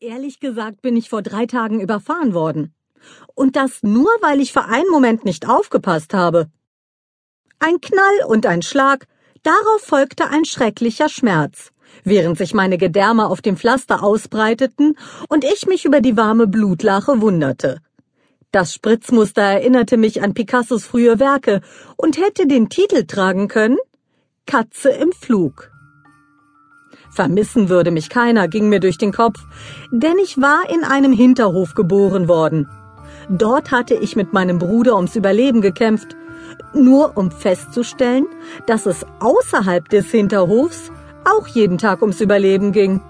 Ehrlich gesagt bin ich vor drei Tagen überfahren worden. Und das nur, weil ich für einen Moment nicht aufgepasst habe. Ein Knall und ein Schlag, darauf folgte ein schrecklicher Schmerz, während sich meine Gedärme auf dem Pflaster ausbreiteten und ich mich über die warme Blutlache wunderte. Das Spritzmuster erinnerte mich an Picassos frühe Werke und hätte den Titel tragen können Katze im Flug. Vermissen würde mich keiner, ging mir durch den Kopf, denn ich war in einem Hinterhof geboren worden. Dort hatte ich mit meinem Bruder ums Überleben gekämpft, nur um festzustellen, dass es außerhalb des Hinterhofs auch jeden Tag ums Überleben ging.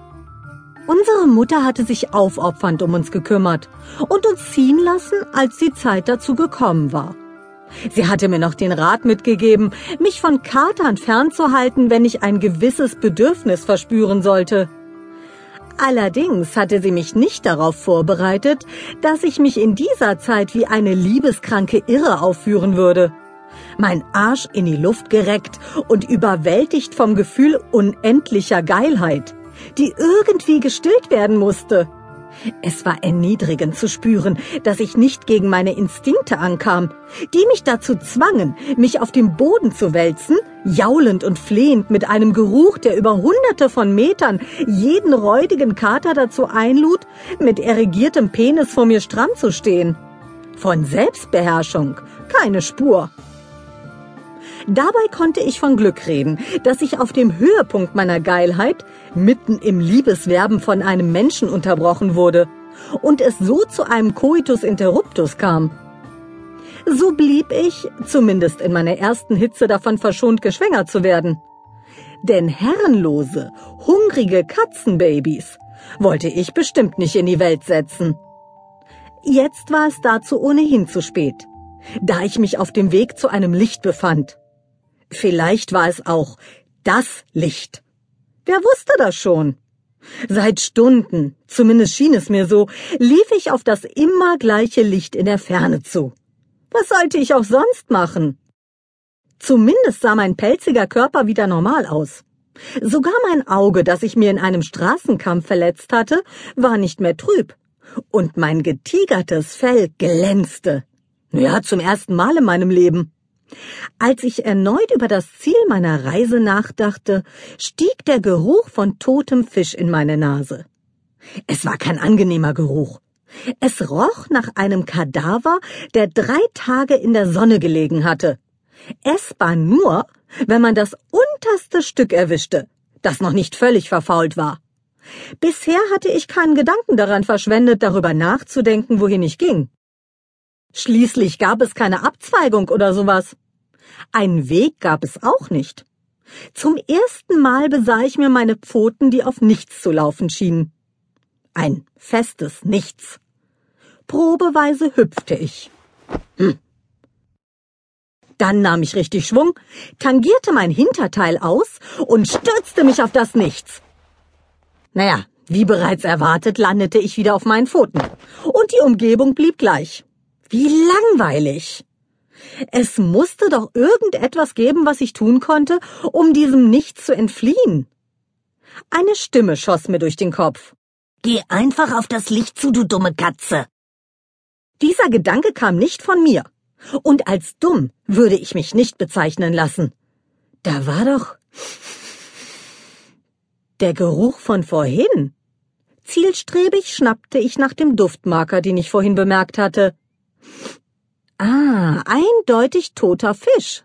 Unsere Mutter hatte sich aufopfernd um uns gekümmert und uns ziehen lassen, als die Zeit dazu gekommen war. Sie hatte mir noch den Rat mitgegeben, mich von Katern fernzuhalten, wenn ich ein gewisses Bedürfnis verspüren sollte. Allerdings hatte sie mich nicht darauf vorbereitet, dass ich mich in dieser Zeit wie eine liebeskranke Irre aufführen würde. Mein Arsch in die Luft gereckt und überwältigt vom Gefühl unendlicher Geilheit, die irgendwie gestillt werden musste. Es war erniedrigend zu spüren, dass ich nicht gegen meine Instinkte ankam, die mich dazu zwangen, mich auf dem Boden zu wälzen, jaulend und flehend mit einem Geruch, der über hunderte von Metern jeden räudigen Kater dazu einlud, mit erregiertem Penis vor mir stramm zu stehen. Von Selbstbeherrschung keine Spur. Dabei konnte ich von Glück reden, dass ich auf dem Höhepunkt meiner Geilheit mitten im Liebeswerben von einem Menschen unterbrochen wurde und es so zu einem Coitus interruptus kam. So blieb ich, zumindest in meiner ersten Hitze, davon verschont, geschwängert zu werden. Denn herrenlose, hungrige Katzenbabys wollte ich bestimmt nicht in die Welt setzen. Jetzt war es dazu ohnehin zu spät, da ich mich auf dem Weg zu einem Licht befand. Vielleicht war es auch das Licht. Wer wusste das schon? Seit Stunden, zumindest schien es mir so, lief ich auf das immer gleiche Licht in der Ferne zu. Was sollte ich auch sonst machen? Zumindest sah mein pelziger Körper wieder normal aus. Sogar mein Auge, das ich mir in einem Straßenkampf verletzt hatte, war nicht mehr trüb. Und mein getigertes Fell glänzte. Ja, zum ersten Mal in meinem Leben. Als ich erneut über das Ziel meiner Reise nachdachte, stieg der Geruch von totem Fisch in meine Nase. Es war kein angenehmer Geruch. Es roch nach einem Kadaver, der drei Tage in der Sonne gelegen hatte. Essbar nur, wenn man das unterste Stück erwischte, das noch nicht völlig verfault war. Bisher hatte ich keinen Gedanken daran verschwendet, darüber nachzudenken, wohin ich ging. Schließlich gab es keine Abzweigung oder sowas. Einen Weg gab es auch nicht. Zum ersten Mal besah ich mir meine Pfoten, die auf nichts zu laufen schienen. Ein festes Nichts. Probeweise hüpfte ich. Hm. Dann nahm ich richtig Schwung, tangierte mein Hinterteil aus und stürzte mich auf das Nichts. Naja, wie bereits erwartet, landete ich wieder auf meinen Pfoten. Und die Umgebung blieb gleich. Wie langweilig. Es musste doch irgendetwas geben, was ich tun konnte, um diesem Nichts zu entfliehen. Eine Stimme schoss mir durch den Kopf. Geh einfach auf das Licht zu, du dumme Katze. Dieser Gedanke kam nicht von mir. Und als dumm würde ich mich nicht bezeichnen lassen. Da war doch der Geruch von vorhin. Zielstrebig schnappte ich nach dem Duftmarker, den ich vorhin bemerkt hatte. Ah, eindeutig toter Fisch.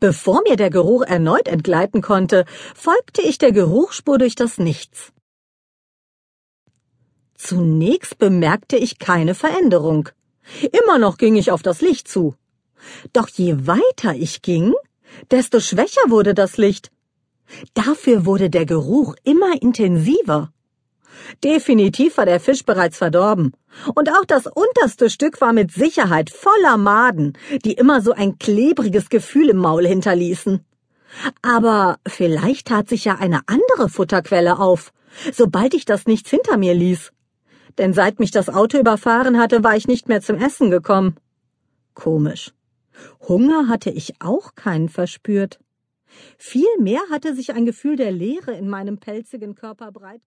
Bevor mir der Geruch erneut entgleiten konnte, folgte ich der Geruchspur durch das Nichts. Zunächst bemerkte ich keine Veränderung. Immer noch ging ich auf das Licht zu. Doch je weiter ich ging, desto schwächer wurde das Licht. Dafür wurde der Geruch immer intensiver. Definitiv war der Fisch bereits verdorben. Und auch das unterste Stück war mit Sicherheit voller Maden, die immer so ein klebriges Gefühl im Maul hinterließen. Aber vielleicht tat sich ja eine andere Futterquelle auf, sobald ich das nichts hinter mir ließ. Denn seit mich das Auto überfahren hatte, war ich nicht mehr zum Essen gekommen. Komisch. Hunger hatte ich auch keinen verspürt. Vielmehr hatte sich ein Gefühl der Leere in meinem pelzigen Körper breit